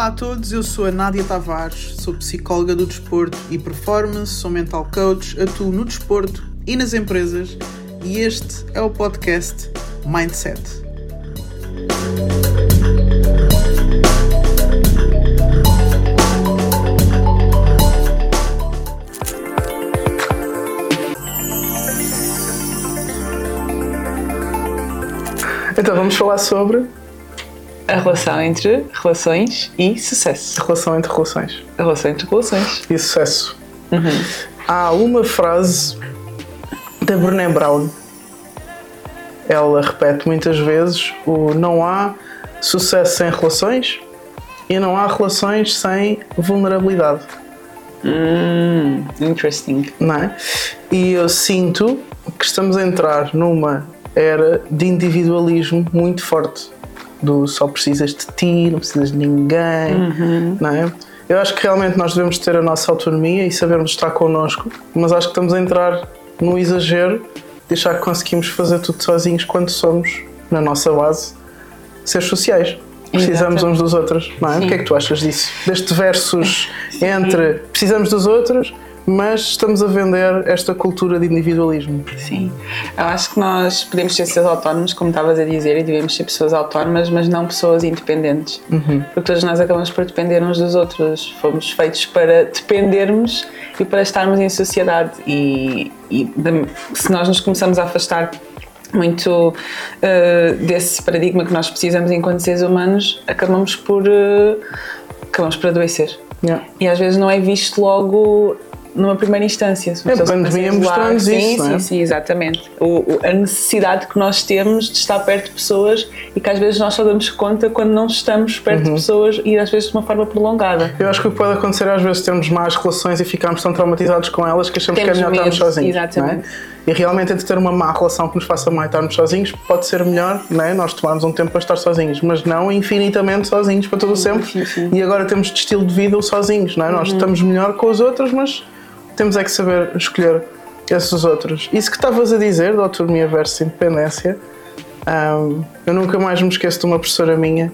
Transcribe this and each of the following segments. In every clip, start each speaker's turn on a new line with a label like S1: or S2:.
S1: Olá a todos, eu sou a Nádia Tavares, sou psicóloga do desporto e performance, sou mental coach, atuo no desporto e nas empresas e este é o podcast Mindset. Então vamos falar sobre
S2: a relação entre relações e sucesso.
S1: a relação entre relações
S2: A relação entre relações.
S1: e sucesso. Há uma frase da Brené Brown. Ela repete muitas vezes o não há sucesso sem relações e não há relações sem vulnerabilidade,
S2: Hum, interesting.
S1: não é? E eu sinto que estamos a entrar numa era de individualismo muito forte. Do só precisas de ti, não precisas de ninguém, não é? Eu acho que realmente nós devemos ter a nossa autonomia e sabermos estar connosco, mas acho que estamos a entrar no exagero de achar que conseguimos fazer tudo sozinhos quando somos, na nossa base, seres sociais. Precisamos
S2: Exato.
S1: uns dos outros, não é? O que é que tu achas disso? Deste versus entre precisamos dos outros, mas estamos a vender esta cultura de individualismo.
S2: Sim. Eu acho que nós podemos ser seres autónomos, como estavas a dizer, e devemos ser pessoas autónomas, mas não pessoas independentes. Porque todos nós acabamos por depender uns dos outros. Fomos feitos para dependermos e para estarmos em sociedade. E, e se nós nos começamos a afastar muito eh, desse paradigma que nós precisamos enquanto seres humanos, acabamos por, eh, acabamos por adoecer.
S1: Yeah.
S2: E às vezes não é visto logo numa primeira instância. Se
S1: É, a pandemia mostrou-nos
S2: sim,
S1: isso,
S2: Sim,
S1: não é?
S2: sim, exatamente. O, o- a necessidade que nós temos de estar perto de pessoas e que às vezes nós só damos conta quando não estamos perto
S1: Uhum.
S2: de pessoas e às vezes de uma forma prolongada.
S1: Eu acho que o que pode acontecer é às vezes termos más relações e ficarmos tão traumatizados com elas que achamos
S2: Temos
S1: que é melhor estarmos sozinhos.
S2: exatamente.
S1: É? E realmente entre ter uma má relação que nos faça mal e estarmos sozinhos, pode ser melhor não é? nós tomarmos um tempo para estar sozinhos, mas não infinitamente sozinhos para todo o sempre.
S2: sim, sim.
S1: E agora temos de estilo de vida sozinhos, não é? Nós estamos melhor com os outros, mas temos é que saber escolher esses outros. Isso que estavas a dizer, da autonomia versus independência, Ahm, eu nunca mais me esqueço de uma professora minha,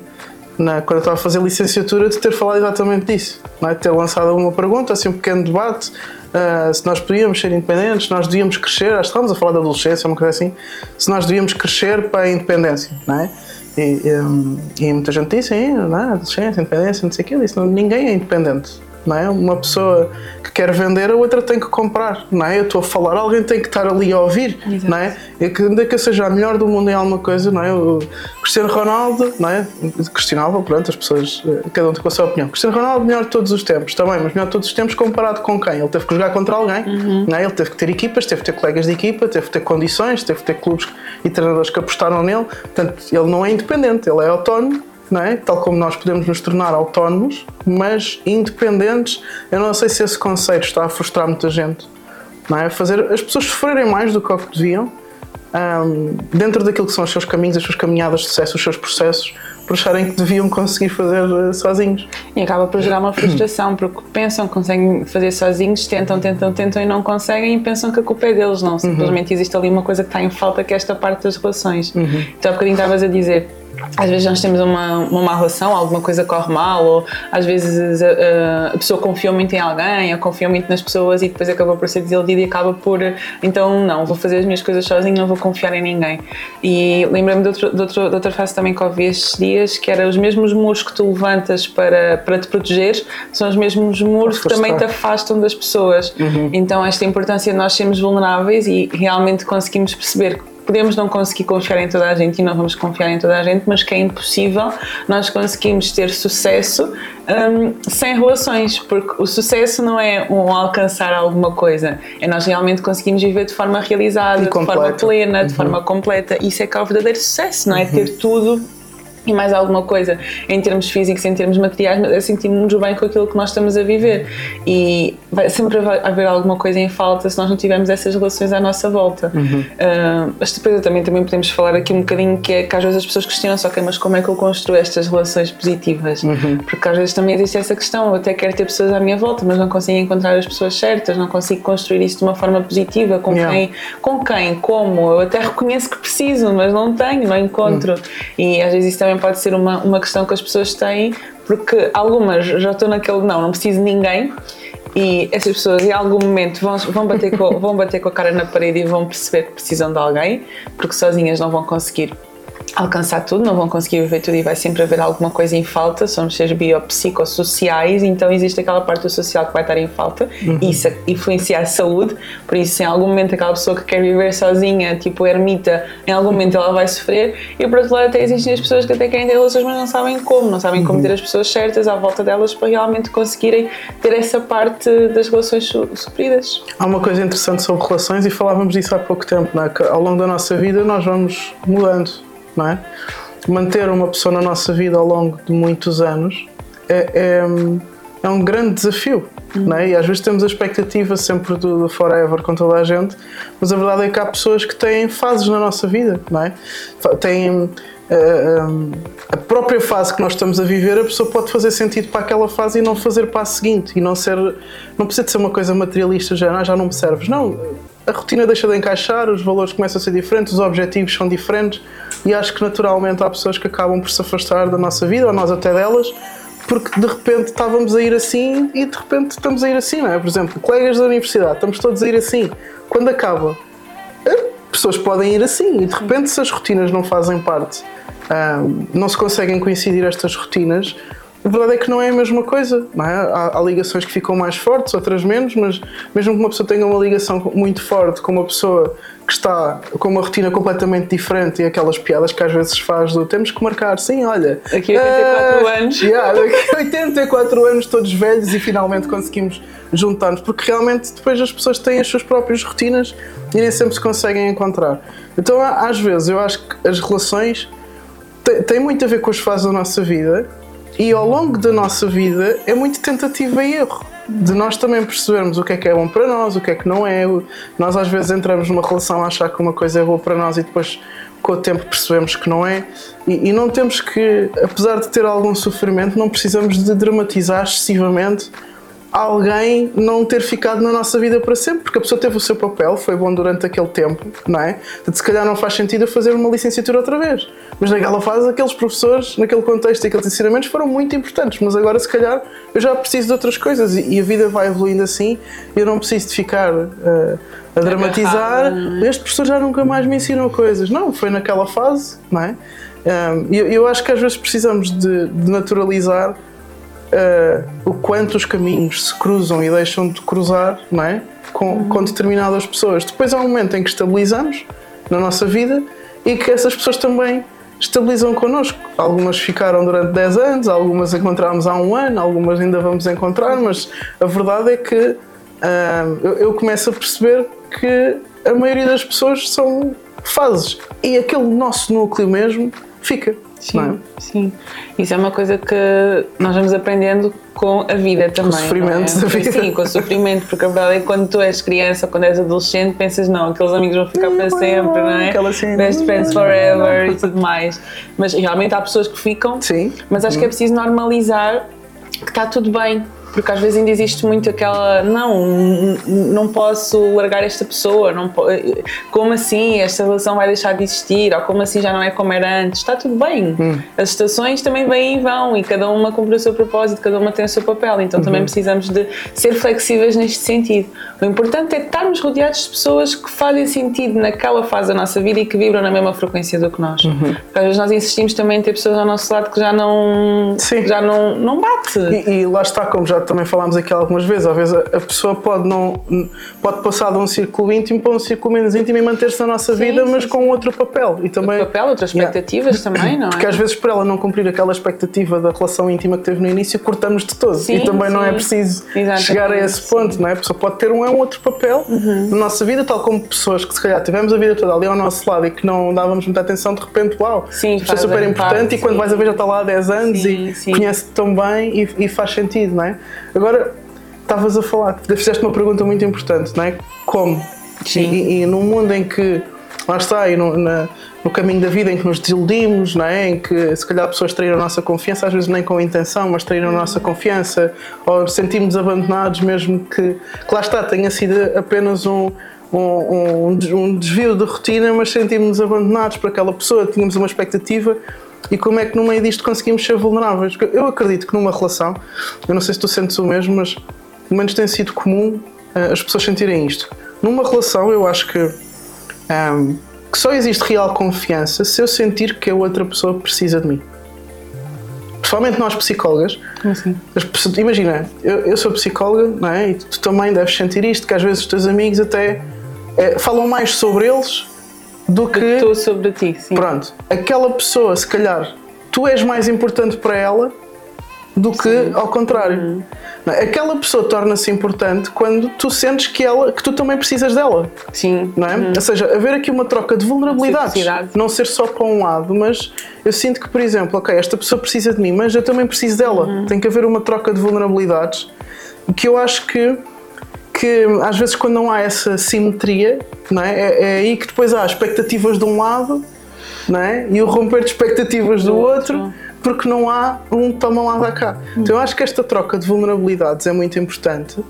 S1: na- quando eu estava a fazer licenciatura, de ter falado exatamente disso. Não é? De ter lançado uma pergunta, assim, um pequeno debate, ah, se nós podíamos ser independentes, se nós devíamos crescer, acho que estávamos a falar da adolescência, uma coisa assim, se nós devíamos crescer para a independência, não é? E, ahm, e muita gente disse, "Sim, não é? adolescência, independência, não sei o quê, disse, não, ninguém é independente. Não é? Uma pessoa que quer vender, a outra tem que comprar. Não é? Eu estou a falar, alguém tem que estar ali a ouvir.
S2: Exato.
S1: Não é? É que ainda que eu seja a melhor do mundo em alguma coisa, não é? O Cristiano Ronaldo, não é? Questionável, pronto, as pessoas, eh, cada um tem a sua opinião. Cristiano Ronaldo, melhor de todos os tempos, bem, mas melhor de todos os tempos comparado com quem? Ele teve que jogar contra alguém, não é? Ele teve que ter equipas, teve que ter colegas de equipa, teve que ter condições, teve que ter clubes e treinadores que apostaram nele. Portanto, ele não é independente, ele é autónomo. É? Tal como nós podemos nos tornar autónomos, mas independentes, eu não sei se esse conceito está a frustrar muita gente. É? Fazer as pessoas sofrerem mais do que o que deviam, ahm, dentro daquilo que são os seus caminhos, as suas caminhadas de sucesso, os seus processos, por acharem que deviam conseguir fazer eh, sozinhos.
S2: E acaba por gerar uma frustração, porque pensam que conseguem fazer sozinhos, tentam, tentam, tentam e não conseguem e pensam que a culpa é deles, não. Simplesmente existe ali uma coisa que está em falta, que é esta parte das relações. Então há bocadinho estavas a dizer. Às vezes nós temos uma, uma má relação, alguma coisa corre mal, ou às vezes a, a- a pessoa confia muito em alguém, ou confia muito nas pessoas e depois acaba por ser desiludida e acaba por, então não, vou fazer as minhas coisas sozinho, não vou confiar em ninguém. E lembrei-me de, outro, de, outro, de outra frase também que ouvi estes dias, que era os mesmos muros que tu levantas para, para te proteger, são os mesmos muros que também te afastam das pessoas. Então esta importância de nós sermos vulneráveis e realmente conseguimos perceber que podemos não conseguir confiar em toda a gente e não vamos confiar em toda a gente, mas que é impossível nós conseguimos ter sucesso hum, sem relações, porque o sucesso não é um alcançar alguma coisa, é nós realmente conseguimos viver de forma realizada, de forma plena, de forma completa. Isso é que é o verdadeiro sucesso, não é? Ter tudo e mais alguma coisa em termos físicos, em termos materiais, mas é sentirmos bem com aquilo que nós estamos a viver. E vai sempre haver alguma coisa em falta se nós não tivermos essas relações à nossa volta. Ah, mas depois também, também podemos falar aqui um bocadinho que é que às vezes as pessoas questionam só, ok, mas como é que eu construo estas relações positivas? Porque às vezes também existe essa questão, eu até quero ter pessoas à minha volta, mas não consigo encontrar as pessoas certas, não consigo construir isso de uma forma positiva, com
S1: Yeah.
S2: quem, com quem, como, eu até reconheço que preciso, mas não tenho, não encontro. E às vezes isso também também pode ser uma, uma questão que as pessoas têm, porque algumas já estão naquele não, não preciso de ninguém. E essas pessoas em algum momento vão, vão, bater com, vão bater com a cara na parede e vão perceber que precisam de alguém, porque sozinhas não vão conseguir alcançar tudo, não vão conseguir viver tudo e vai sempre haver alguma coisa em falta, somos seres biopsicossociais, então existe aquela parte do social que vai estar em falta uhum. e isso influencia a saúde, por isso em algum momento aquela pessoa que quer viver sozinha, tipo ermita, em algum momento ela vai sofrer e por outro lado até existem as pessoas que até querem ter relações mas não sabem como, não sabem como uhum. ter as pessoas certas à volta delas para realmente conseguirem ter essa parte das relações supridas.
S1: Há uma coisa interessante sobre relações e falávamos disso há pouco tempo, não é? que ao longo da nossa vida nós vamos mudando não é? Manter uma pessoa na nossa vida ao longo de muitos anos é, é, é um grande desafio. Não é? E às vezes temos a expectativa sempre do, do, forever com toda a gente, mas a verdade é que há pessoas que têm fases na nossa vida, não é? Têm uh, um, a própria fase que nós estamos a viver, a pessoa pode fazer sentido para aquela fase e não fazer para a seguinte, e não ser, não precisa de ser uma coisa materialista já, não, já não me serves. Não, a rotina deixa de encaixar, os valores começam a ser diferentes, os objetivos são diferentes e acho que naturalmente há pessoas que acabam por se afastar da nossa vida, ou nós até delas, porque de repente estávamos a ir assim e de repente estamos a ir assim, não é? Por exemplo, colegas da universidade, estamos todos a ir assim. Quando acaba, eh, pessoas podem ir assim e de repente se as rotinas não fazem parte, ah, não se conseguem coincidir estas rotinas, a verdade é que não é a mesma coisa. É? Há, há, ligações que ficam mais fortes, outras menos, mas mesmo que uma pessoa tenha uma ligação muito forte com uma pessoa que está com uma rotina completamente diferente e aquelas piadas que às vezes faz do temos que marcar, sim, olha.
S2: Daqui a 84 uh, anos.
S1: Yeah, daqui a 84 anos, todos velhos e finalmente conseguimos juntar-nos, porque realmente depois as pessoas têm as suas próprias rotinas e nem sempre se conseguem encontrar. Então, às vezes, eu acho que as relações têm muito a ver com as fases da nossa vida e ao longo da nossa vida é muito tentativa e erro. De nós também percebermos o que é que é bom para nós, o que é que não é. Nós às vezes entramos numa relação a achar que uma coisa é boa para nós e depois com o tempo percebemos que não é. E, e não temos que, apesar de ter algum sofrimento, não precisamos de dramatizar excessivamente alguém não ter ficado na nossa vida para sempre, porque a pessoa teve o seu papel, foi bom durante aquele tempo, não é? De se calhar não faz sentido fazer uma licenciatura outra vez. Mas naquela fase, aqueles professores, naquele contexto e aqueles ensinamentos foram muito importantes, mas agora se calhar eu já preciso de outras coisas e, a vida vai evoluindo assim eu não preciso de ficar uh, a dramatizar. Este professor já nunca mais me ensinou coisas. Não, foi naquela fase, não é? Um, eu, eu acho que às vezes precisamos de, de naturalizar uh, o quanto os caminhos se cruzam e deixam de cruzar não é? com, com determinadas pessoas. Depois há um momento em que estabilizamos na nossa vida e que essas pessoas também estabilizam connosco. Algumas ficaram durante 10 anos, algumas encontramos há um ano, algumas ainda vamos encontrar, mas a verdade é que uh, eu, eu começo a perceber que a maioria das pessoas são fases e aquele nosso núcleo mesmo fica.
S2: Sim, é? sim. Isso é uma coisa que nós vamos aprendendo com a vida também. Com o
S1: sofrimento
S2: é?
S1: da vida.
S2: Sim, com o sofrimento, porque a verdade é que quando tu és criança, quando és adolescente, pensas, não, aqueles amigos vão ficar para sempre, não é?
S1: Aquela assim,
S2: Best friends forever e tudo mais. Mas realmente há pessoas que ficam,
S1: sim.
S2: mas acho que é preciso normalizar que está tudo bem, porque às vezes ainda existe muito aquela não, não posso largar esta pessoa, não como assim esta relação vai deixar de existir, ou como assim já não é como era antes, está tudo bem. Hum. As estações também vêm e vão e cada uma cumpre o seu propósito, cada uma tem o seu papel, então uhum. também precisamos de ser flexíveis neste sentido. O importante é estarmos rodeados de pessoas que fazem sentido naquela fase da nossa vida e que vibram na mesma frequência do que nós. Uhum. Porque às vezes nós insistimos também em ter pessoas ao nosso lado que já não, Sim. já não, não bate.
S1: E, e lá está, como já também falámos aqui algumas vezes, às vezes a, pessoa pode, não, pode passar de um círculo íntimo para um círculo menos íntimo e manter-se na nossa sim, vida, sim, mas sim. com outro papel.
S2: E também, outro papel, outras expectativas yeah. também, não é?
S1: Porque às vezes, por ela não cumprir aquela expectativa da relação íntima que teve no início, cortamos de todo. e também não é preciso Exatamente. chegar a esse ponto, não é? A pessoa pode ter um, é um outro papel uhum. na nossa vida, tal como pessoas que se calhar tivemos a vida toda ali ao nosso lado e que não dávamos muita atenção, de repente, uau, sim, isto é super importante parte, e quando vais a ver já está lá há 10 anos e conhece-te tão bem e, e faz sentido, não é? Agora, estavas a falar, fizeste uma pergunta muito importante, não é? Como? Sim. E, e num mundo em que, lá está, e no, na, no caminho da vida em que nos desiludimos, não é? Em que se calhar pessoas traíram a nossa confiança, às vezes nem com intenção, mas traíram a nossa confiança, ou sentimos abandonados mesmo que, que lá está, tenha sido apenas um, um, um, desvio de rotina, mas sentimos-nos abandonados por aquela pessoa, tínhamos uma expectativa e como é que no meio disto conseguimos ser vulneráveis. Eu acredito que numa relação, eu não sei se tu sentes o mesmo, mas pelo menos tem sido comum uh, as pessoas sentirem isto. Numa relação, eu acho que, um, que só existe real confiança se eu sentir que a outra pessoa precisa de mim. Principalmente nós psicólogas.
S2: Assim?
S1: Pessoas, imagina, eu, eu, sou psicóloga, não é? E tu também deves sentir isto, que às vezes os teus amigos até é, falam mais sobre eles do que.
S2: Tu sobre ti, sim.
S1: Pronto. Aquela pessoa, se calhar, tu és mais importante para ela do que sim. ao contrário. Uhum. Aquela pessoa torna-se importante quando tu sentes que, ela, que tu também precisas dela.
S2: Sim.
S1: Não é? Uhum. Ou seja, haver aqui uma troca de vulnerabilidades. Não ser só para um lado, mas eu sinto que, por exemplo, ok, esta pessoa precisa de mim, mas eu também preciso dela. Uhum. Tem que haver uma troca de vulnerabilidades que eu acho que que às vezes quando não há essa simetria, não é? é, é aí que depois há expectativas de um lado não é? e o romper de expectativas do, do outro, outro, porque não há um toma lá da cá. Hum. Então eu acho que esta troca de vulnerabilidades é muito importante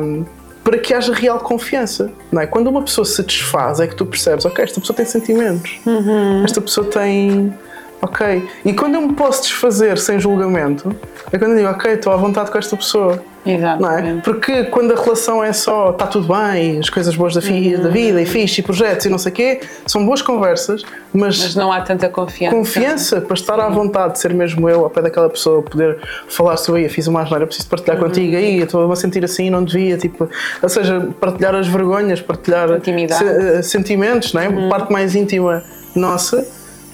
S1: um, para que haja real confiança. Não é? Quando uma pessoa se desfaz é que tu percebes, ok, esta pessoa tem sentimentos,
S2: uhum.
S1: esta pessoa tem ok. E quando eu me posso desfazer sem julgamento, é quando eu digo, ok, estou à vontade com esta pessoa.
S2: Exato. Não
S1: é? Porque quando a relação é só está tudo bem, as coisas boas da, uhum. da vida e fixe, e projetos e não sei o quê, são boas conversas, mas,
S2: mas não há tanta confiança.
S1: Confiança para estar à vontade de ser mesmo eu ao pé daquela pessoa, poder falar sobre, fiz uma asneira, preciso partilhar uhum. contigo, aí estou a sentir assim, não devia, tipo, ou seja, partilhar as vergonhas, partilhar se, uh, sentimentos, não é? Uhum. parte mais íntima nossa.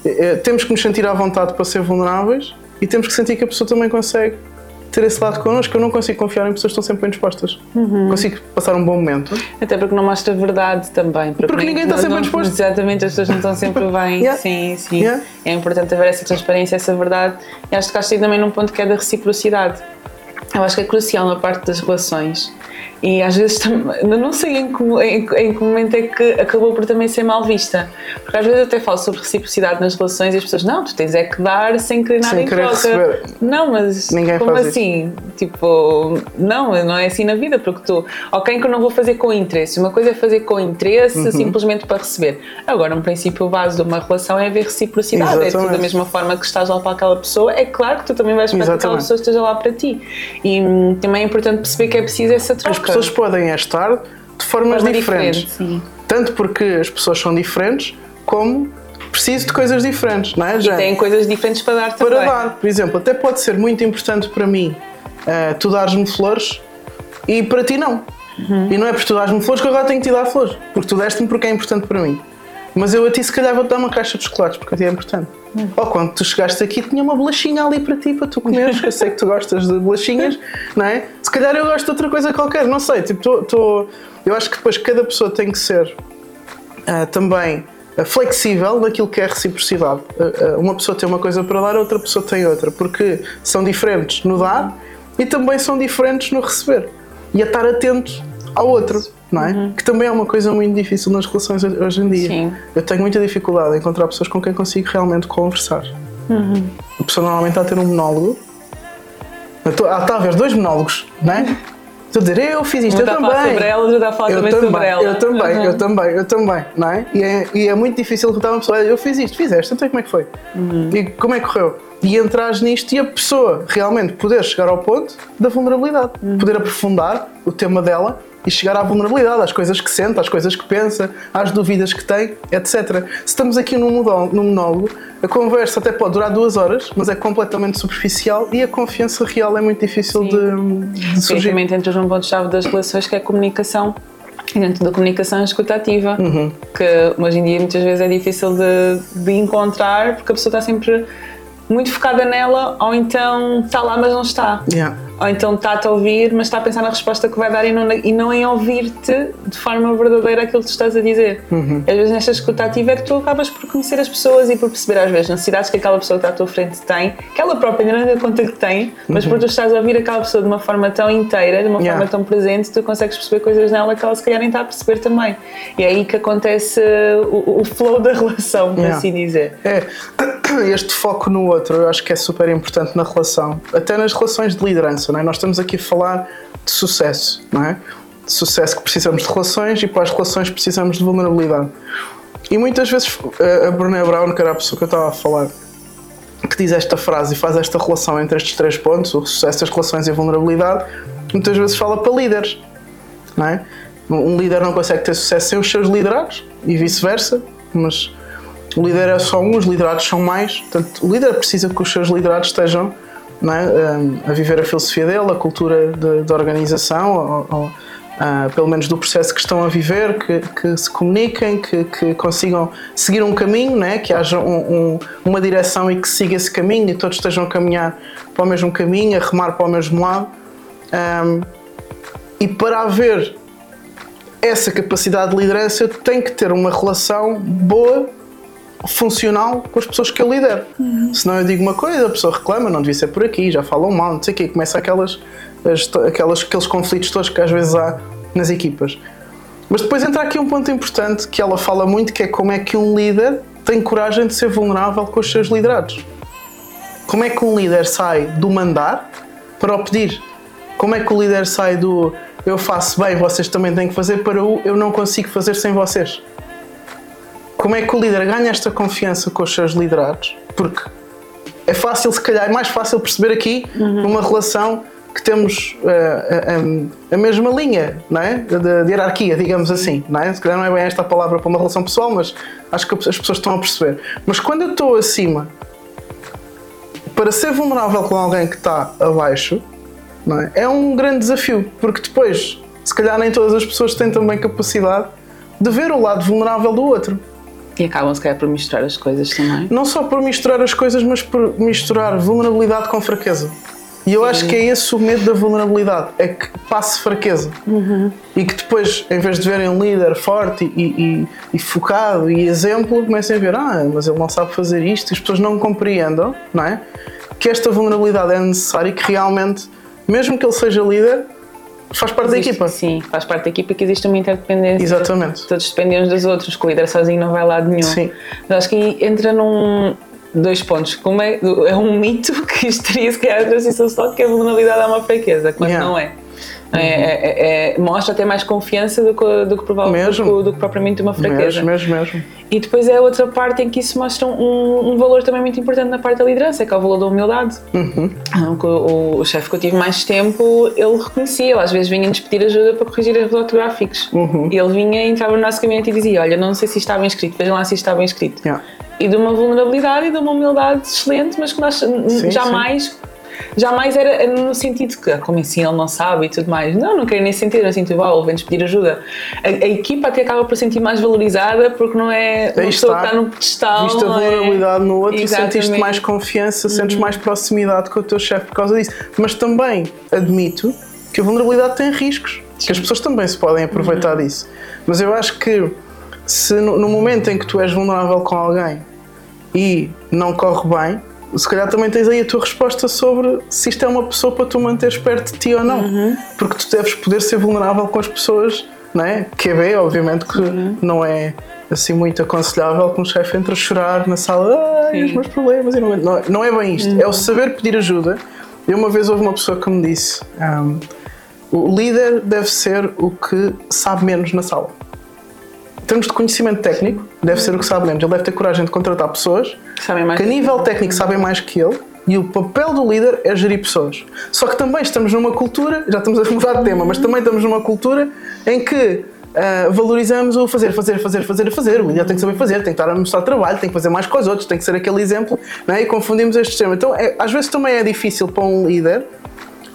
S1: Uh, temos que nos sentir à vontade para ser vulneráveis e temos que sentir que a pessoa também consegue ter esse lado connosco. Eu não consigo confiar em pessoas que estão sempre bem dispostas.
S2: Uhum.
S1: Consigo passar um bom momento.
S2: Até porque não mostra verdade também.
S1: Porque, porque ninguém está sempre bem disposto.
S2: Exatamente, as pessoas não estão sempre bem.
S1: yeah.
S2: Sim, sim.
S1: Yeah.
S2: É importante haver essa transparência, essa verdade. E acho que cá também num ponto que é da reciprocidade. Eu acho que é crucial na parte das relações e às vezes não sei em que, em, em que, momento é que acabou por também ser mal vista. Porque às vezes eu até falo sobre reciprocidade nas relações e as pessoas, não, tu tens é que dar sem querer nada sem em querer troca. Receber. Não, mas
S1: Ninguém
S2: como assim? Isso. Tipo, não, não é assim na vida, porque tu, ok, que eu não vou fazer com interesse. Uma coisa é fazer com interesse uhum. simplesmente para receber. Agora, um princípio base de uma relação é haver reciprocidade. Exatamente. É tu, da mesma forma que estás lá para aquela pessoa, é claro que tu também vais para que aquela pessoa esteja lá para ti. E hum, também é importante perceber que é preciso essa troca
S1: pessoas podem estar de formas
S2: Forma
S1: diferentes.
S2: Diferente,
S1: Tanto porque as pessoas são diferentes, como preciso de coisas diferentes, não é?
S2: Já. E têm coisas diferentes para dar também.
S1: Para dar, por exemplo, até pode ser muito importante para mim uh, tu dares-me flores e para ti não.
S2: Uhum.
S1: E não é porque tu dás-me flores que eu agora tenho que te dar flores, porque tu deste-me porque é importante para mim. Mas eu a ti se calhar vou-te dar uma caixa de chocolates porque a ti é importante. Hum. Ou quando tu chegaste aqui tinha uma bolachinha ali para ti, para tu comeres, que eu sei que tu gostas de bolachinhas, não é? Se calhar eu gosto de outra coisa qualquer, não sei. Tipo, tô, tô eu acho que depois cada pessoa tem que ser uh, também uh, flexível naquilo que é reciprocidade. Uh, uma pessoa tem uma coisa para dar, outra pessoa tem outra, porque são diferentes no dar e também são diferentes no receber. E a estar atento ao outro não é? Uhum. Que também é uma coisa muito difícil nas relações hoje em dia.
S2: Sim.
S1: Eu tenho muita dificuldade em encontrar pessoas com quem consigo realmente conversar.
S2: Uhum.
S1: A pessoa normalmente está a ter um monólogo. Ah, a haver dois monólogos, não é? Estou a dizer, eu fiz isto, eu
S2: tá
S1: também.
S2: Sobre falar
S1: eu
S2: também, sobre.
S1: Eu também, uhum. eu também, eu também, não é? E é, e é muito difícil contar uma pessoa, eu fiz isto, fizeste, então como é que foi?
S2: Uhum.
S1: E como é que correu? E entras nisto e a pessoa realmente poder chegar ao ponto da vulnerabilidade,
S2: uhum.
S1: poder aprofundar o tema dela e chegar à vulnerabilidade, às coisas que sente, às coisas que pensa, às dúvidas que tem, etc. Se estamos aqui num monólogo, a conversa até pode durar duas horas, mas é completamente superficial e a confiança real é muito difícil de, de surgir.
S2: Principalmente entras num ponto-chave das relações que é a comunicação. E dentro da comunicação escutativa,
S1: uhum.
S2: que hoje em dia muitas vezes é difícil de, de encontrar porque a pessoa está sempre muito focada nela, ou então está lá, mas não está.
S1: Yeah
S2: ou então está-te a ouvir, mas está a pensar na resposta que vai dar e não, e não em ouvir-te de forma verdadeira aquilo que tu estás a dizer.
S1: Uhum.
S2: Às vezes, nesta escuta ativa, é que tu acabas por conhecer as pessoas e por perceber, às vezes, necessidades que aquela pessoa que está à tua frente tem, que ela própria ainda não dá conta que tem, mas uhum. por tu estás a ouvir aquela pessoa de uma forma tão inteira, de uma yeah. forma tão presente, tu consegues perceber coisas nela que ela se calhar nem está a perceber também. E é aí que acontece o, o flow da relação, por yeah. assim dizer.
S1: É, este foco no outro eu acho que é super importante na relação, até nas relações de liderança não é? Nós estamos aqui a falar de sucesso, não é? De sucesso que precisamos de relações e para as relações precisamos de vulnerabilidade. E muitas vezes a Brené Brown, que era a pessoa que eu estava a falar, que diz esta frase e faz esta relação entre estes três pontos, o sucesso das relações e a vulnerabilidade, muitas vezes fala para líderes. Não é? Um líder não consegue ter sucesso sem os seus liderados e vice-versa, mas o líder é só um, os liderados são mais. Portanto, o líder precisa que os seus liderados estejam é? a viver a filosofia dele, a cultura da organização, ou, ou, uh, pelo menos do processo que estão a viver, que, que se comuniquem, que, que, consigam seguir um caminho, né? que haja um, um, uma direção e que siga esse caminho e todos estejam a caminhar para o mesmo caminho, a remar para o mesmo lado. Um, e para haver essa capacidade de liderança, tenho que ter uma relação boa funcional com as pessoas que eu lidero. Uhum. Senão eu digo uma coisa, a pessoa reclama, não devia ser por aqui, já falam mal, não sei o quê, começa aquelas, as, aquelas, aqueles conflitos todos que às vezes há nas equipas. Mas depois entra aqui um ponto importante que ela fala muito, que é como é que um líder tem coragem de ser vulnerável com os seus liderados. Como é que um líder sai do mandar para o pedir? Como é que o líder sai do eu faço bem, vocês também têm que fazer, para o eu não consigo fazer sem vocês? Como é que o líder ganha esta confiança com os seus liderados? Porque é fácil, se calhar, é mais fácil perceber aqui uhum. numa relação que temos uh, a, a, a, mesma linha não é? de, de, hierarquia, digamos assim. Não é? Se calhar não é bem esta a palavra para uma relação pessoal, mas acho que as pessoas estão a perceber. Mas quando eu estou acima, para ser vulnerável com alguém que está abaixo, não é? é um grande desafio, porque depois, se calhar, nem todas as pessoas têm também capacidade de ver o lado vulnerável do outro.
S2: E acabam, se calhar, por misturar as coisas também.
S1: Não só por misturar as coisas, mas por misturar vulnerabilidade com fraqueza. E eu Sim. acho que é esse o medo da vulnerabilidade, é que passe fraqueza.
S2: Uhum.
S1: E que depois, em vez de verem um líder forte e, e, e, focado e exemplo, comecem a ver, ah, mas ele não sabe fazer isto, e as pessoas não compreendam, não é? Que esta vulnerabilidade é necessária e que realmente, mesmo que ele seja líder, faz parte
S2: existe,
S1: da equipa.
S2: Sim, faz parte da equipa que existe uma interdependência.
S1: Exatamente.
S2: Todos dependem uns dos outros, que o líder sozinho não vai lá de nenhum.
S1: Sim.
S2: Mas acho que entra num. Dois pontos. Como é, é um mito que isto teria se calhar a transição só que a vulnerabilidade é uma fraqueza, quando yeah. não é. É, uhum. é, é, mostra até mais confiança do que, do que, provavelmente, do, do, que propriamente uma fraqueza.
S1: Mesmo, mesmo, mesmo.
S2: E depois é a outra parte em que isso mostra um, um valor também muito importante na parte da liderança, que é o valor da humildade.
S1: Uhum.
S2: O, o, o chefe que eu tive mais tempo, ele reconhecia, ele às vezes vinha-nos pedir ajuda para corrigir erros ortográficos.
S1: Uhum.
S2: Ele vinha, entrava no nosso gabinete e dizia: Olha, não sei se está bem escrito, vejam lá se está bem escrito.
S1: Yeah.
S2: E de uma vulnerabilidade e de uma humildade excelente, mas que nós sim, jamais. Sim jamais era no sentido que, como assim ele não sabe e tudo mais. Não, não quero nem sentir, assim, tipo, oh, vem-nos pedir ajuda. A, a, equipa até acaba por sentir mais valorizada porque não é uma pessoa que está no pedestal.
S1: Viste a é? vulnerabilidade é... no outro Exatamente. sentiste mais confiança, uhum. sentes mais proximidade com o teu chefe por causa disso. Mas também admito que a vulnerabilidade tem riscos, Sim. que as pessoas também se podem aproveitar uhum. disso. Mas eu acho que se no, no momento em que tu és vulnerável com alguém e não corre bem, se calhar também tens aí a tua resposta sobre se isto é uma pessoa para tu manteres perto de ti ou não.
S2: Uhum.
S1: Porque tu deves poder ser vulnerável com as pessoas, não é? QB, obviamente que uhum. não é assim muito aconselhável que um chefe entre a chorar na sala, ai, os meus problemas, e não, não, não é bem isto. Uhum. É o saber pedir ajuda. E uma vez houve uma pessoa que me disse: um, o líder deve ser o que sabe menos na sala. Termos de conhecimento técnico, deve ser o que sabe menos. Ele deve ter coragem de contratar pessoas
S2: mais
S1: que a nível técnico sabem mais que ele e o papel do líder é gerir pessoas. Só que também estamos numa cultura, já estamos a mudar de tema, mas também estamos numa cultura em que uh, valorizamos o fazer, fazer, fazer, fazer, fazer. O líder tem que saber fazer, tem que estar a mostrar trabalho, tem que fazer mais com os outros, tem que ser aquele exemplo, né? e confundimos este tema. Então, é, às vezes também é difícil para um líder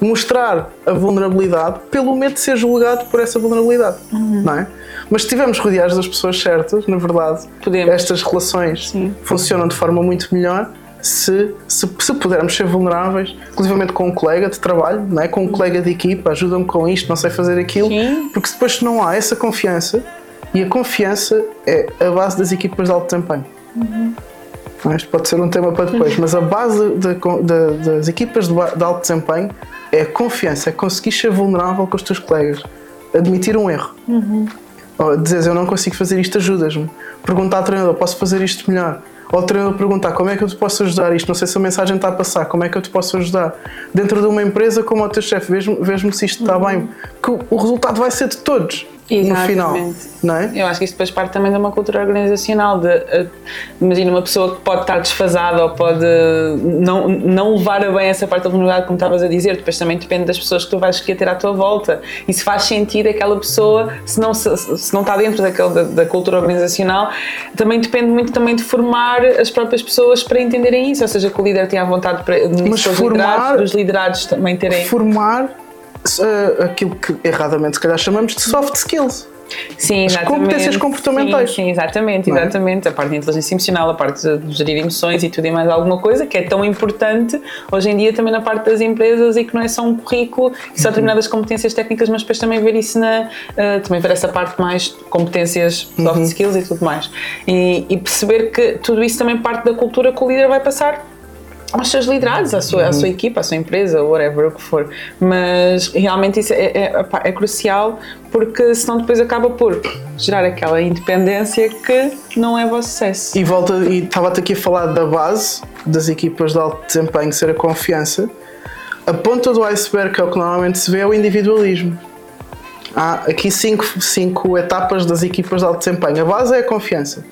S1: mostrar a vulnerabilidade pelo medo de ser julgado por essa vulnerabilidade,
S2: uhum.
S1: não é? Mas se estivermos rodeados das pessoas certas, na verdade,
S2: Podemos.
S1: estas relações
S2: Sim.
S1: funcionam de forma muito melhor se, se, se, pudermos ser vulneráveis, inclusive com um colega de trabalho, não é? com um colega de equipa, ajuda-me com isto, não sei fazer aquilo,
S2: Sim.
S1: porque depois não há essa confiança, e a confiança é a base das equipas de alto desempenho.
S2: Uhum.
S1: Isto pode ser um tema para depois, mas a base de, de, das equipas de, de alto desempenho é a confiança, é conseguir ser vulnerável com os teus colegas, admitir um erro.
S2: Uhum.
S1: Ou dizer eu não consigo fazer isto, ajudas-me. Perguntar ao treinador, posso fazer isto melhor? Ou o treinador perguntar como é que eu te posso ajudar isto, não sei se a mensagem está a passar, como é que eu te posso ajudar? Dentro de uma empresa como o teu chefe, vês-me vês se isto está uhum. bem. Que o resultado vai ser de todos. No final. Não é?
S2: Eu acho que isso depois parte também de uma cultura organizacional. De, uh, imagina uma pessoa que pode estar desfasada ou pode não, não levar a bem essa parte da vulnerabilidade, como estavas a dizer, depois também depende das pessoas que tu vais querer ter à tua volta. E se faz sentido aquela pessoa, se não, se, se não está dentro daquele, da, da, cultura organizacional, também depende muito também de formar as próprias pessoas para entenderem isso. Ou seja, que o líder tenha a vontade para,
S1: Mas formar,
S2: os liderados também terem.
S1: Formar aquilo que erradamente se calhar chamamos de soft skills.
S2: Sim,
S1: As competências comportamentais.
S2: Sim, sim exatamente, é? exatamente. É? A parte de inteligência emocional, a parte de gerir emoções e tudo e mais alguma coisa que é tão importante hoje em dia também na parte das empresas e que não é só um currículo e só uhum. determinadas competências técnicas, mas depois também ver isso na. Uh, também ver essa parte mais competências, soft uhum. skills e tudo mais. E, e perceber que tudo isso também parte da cultura que o líder vai passar aos seus liderados, à sua, à sua equipa, à sua empresa, whatever o que for. Mas realmente isso é, é, é, crucial porque senão depois acaba por gerar aquela independência que não é vosso sucesso.
S1: E volta, e estava-te aqui a falar da base das equipas de alto desempenho ser a confiança. A ponta do iceberg, que é o que normalmente se vê, é o individualismo. Há aqui cinco, cinco etapas das equipas de alto desempenho. A base é a confiança.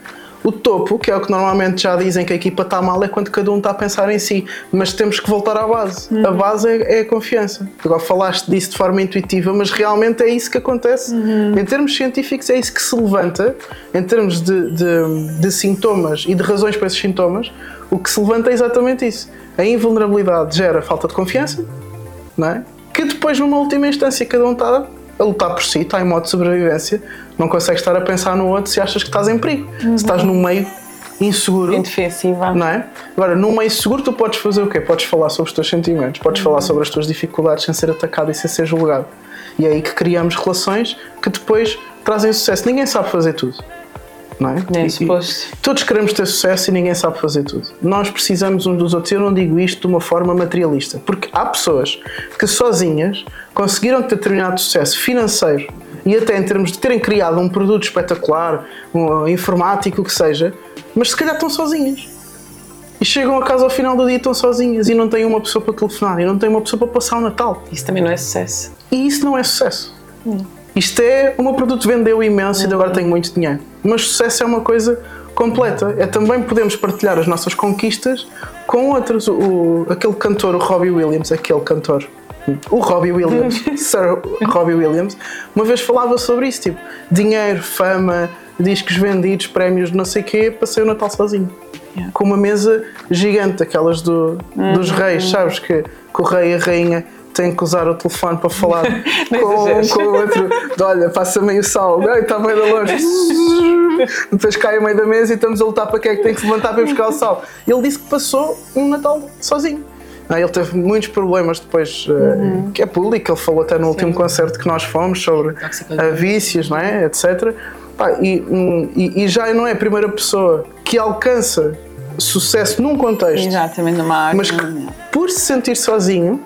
S1: O topo, que é o que normalmente já dizem que a equipa está mal, é quando cada um está a pensar em si. Mas temos que voltar à base. Uhum. A base é, é, a confiança. Agora falaste disso de forma intuitiva, mas realmente é isso que acontece. Uhum. Em termos científicos, é isso que se levanta. Em termos de, de, de sintomas e de razões para esses sintomas, o que se levanta é exatamente isso. A invulnerabilidade gera falta de confiança, não é? que depois, numa última instância, cada um está a lutar por si, está em modo de sobrevivência, não consegues estar a pensar no outro se achas que estás em perigo. Uhum. Se estás num meio inseguro.
S2: Indefensiva.
S1: Não é? Agora, num meio seguro, tu podes fazer o quê? Podes falar sobre os teus sentimentos, podes uhum. falar sobre as tuas dificuldades sem ser atacado e sem ser julgado. E é aí que criamos relações que depois trazem sucesso. Ninguém sabe fazer tudo não é?
S2: Nem suposto.
S1: Todos queremos ter sucesso e ninguém sabe fazer tudo. Nós precisamos uns dos outros. Eu não digo isto de uma forma materialista, porque há pessoas que sozinhas conseguiram ter determinado sucesso financeiro e até em termos de terem criado um produto espetacular, um informático, o que seja, mas se calhar estão sozinhas. E chegam a casa ao final do dia e estão sozinhas e não têm uma pessoa para telefonar e não têm uma pessoa para passar o Natal.
S2: Isso também não é sucesso.
S1: E isso não é sucesso. Hum. Isto é, o meu produto vendeu imenso e agora tenho muito dinheiro. Mas sucesso é uma coisa completa. É também podemos partilhar as nossas conquistas com outros. O, aquele cantor, o Robbie Williams, aquele cantor, o Robbie Williams, Sir Robbie Williams, uma vez falava sobre isso, tipo, dinheiro, fama, discos vendidos, prémios, não sei o quê, passei o Natal sozinho. Yeah. Com uma mesa gigante, aquelas do, dos uhum. reis, sabes? Que, que o rei e a rainha tenho que usar o telefone para falar com, com o outro. Olha, passa meio sal, está meio da longe. Depois cai a meio da mesa e estamos a lutar para quem é que tem que se levantar para ir buscar o sal. Ele disse que passou um Natal sozinho. Ah, ele teve muitos problemas depois, eh, uhum. que é público, ele falou até no Sim. último concerto que nós fomos sobre vícios, não é? etc. e, hum, e, e já não é a primeira pessoa que alcança sucesso num contexto,
S2: Exatamente, numa área,
S1: mas que, por se sentir sozinho,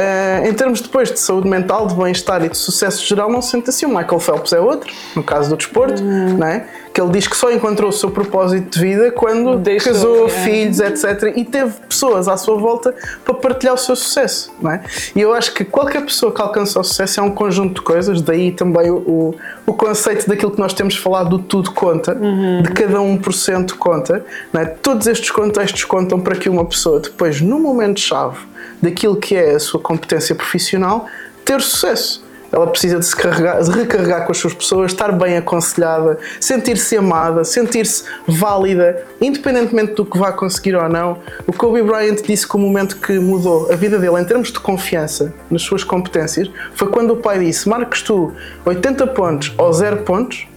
S1: Uh, em termos depois de saúde mental, de bem-estar e de sucesso geral, não se sente assim. O Michael Phelps é outro, no caso do desporto, uhum. não é? que ele diz que só encontrou o seu propósito de vida quando Deixou, casou, é. filhos, etc. E teve pessoas à sua volta para partilhar o seu sucesso. Não é? E eu acho que qualquer pessoa que alcança o sucesso é um conjunto de coisas, daí também o, o, o conceito daquilo que nós temos falado do tudo conta, uhum. de cada 1% conta. Não é? Todos estes contextos contam para que uma pessoa depois, no momento-chave, daquilo que é a sua competência profissional, ter sucesso. Ela precisa de se carregar, de recarregar com as suas pessoas, estar bem aconselhada, sentir-se amada, sentir-se válida, independentemente do que vá conseguir ou não. O Kobe Bryant disse que o momento que mudou a vida dele em termos de confiança nas suas competências foi quando o pai disse: Marques tu 80 pontos ou 0 pontos,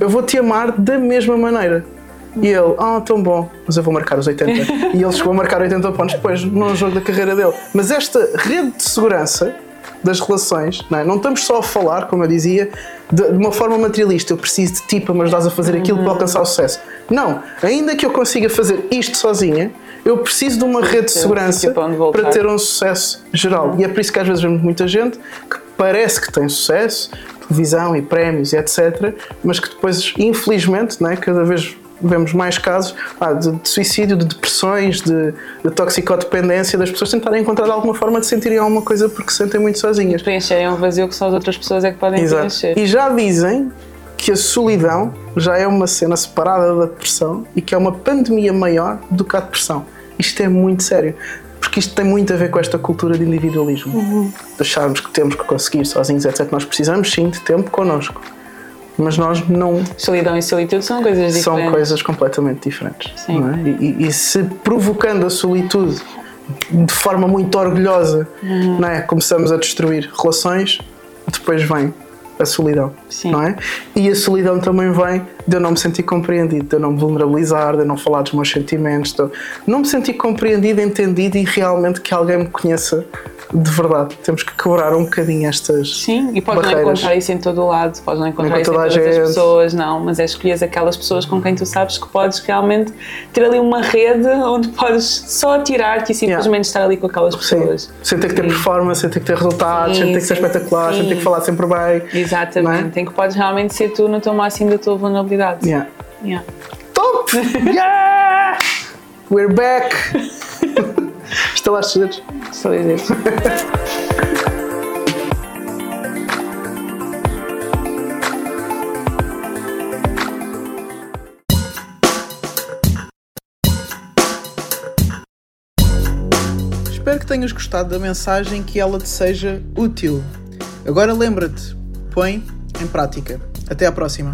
S1: eu vou te amar da mesma maneira. E ele, ah, tão bom, mas eu vou marcar os 80. e ele chegou a marcar 80 pontos depois no jogo da carreira dele. Mas esta rede de segurança das relações, não, é? não estamos só a falar, como eu dizia, de, de, uma forma materialista, eu preciso de ti para me ajudar a fazer aquilo uhum. para alcançar o sucesso. Não, ainda que eu consiga fazer isto sozinha, eu preciso de uma rede de segurança para ter um sucesso geral. E é por isso que às vezes vemos muita gente que parece que tem sucesso, televisão e prémios e etc., mas que depois, infelizmente, é? cada vez vemos mais casos ah, de, de, suicídio, de depressões, de, de, toxicodependência, das pessoas tentarem encontrar alguma forma de sentirem alguma coisa porque se sentem muito sozinhas.
S2: Preencherem um vazio que só as outras pessoas é que podem Exato. preencher.
S1: E já dizem que a solidão já é uma cena separada da depressão e que é uma pandemia maior do que a depressão. Isto é muito sério. Porque isto tem muito a ver com esta cultura de individualismo. Uhum. De acharmos que temos que conseguir sozinhos, etc. Nós precisamos sim de tempo connosco mas nós não.
S2: Solidão e solitude são coisas diferentes.
S1: São coisas completamente diferentes. Sim. É? E, e, se provocando a solitude de forma muito orgulhosa, uhum. não é? começamos a destruir relações, depois vem a solidão, Sim. não é? E a solidão também vem de eu não me sentir compreendido, de eu não me vulnerabilizar, de eu não falar dos meus sentimentos, de eu não me sentir compreendido, entendido e realmente que alguém me conheça de verdade. Temos que quebrar um bocadinho estas.
S2: Sim, e podes barreiras. não encontrar isso em todo o lado, podes não encontrar isso em todas as pessoas, não, mas é escolher aquelas pessoas com quem tu sabes que podes realmente ter ali uma rede onde podes só tirar-te e simplesmente yeah. estar ali com aquelas pessoas.
S1: Sim. Sem ter que ter performance, sem ter que ter resultados, sim, sem ter que ser espetacular, sim. sem ter que falar sempre bem.
S2: Exatamente, é? tem que podes realmente ser tu no teu máximo da tua vulnerabilidade.
S1: Yeah. Yeah. Top! yeah! We're back! Estalar de dedos.
S2: Estalar de dedos.
S1: Espero que tenhas gostado da mensagem que ela te seja útil. Agora lembra-te, põe em prática. Até à próxima.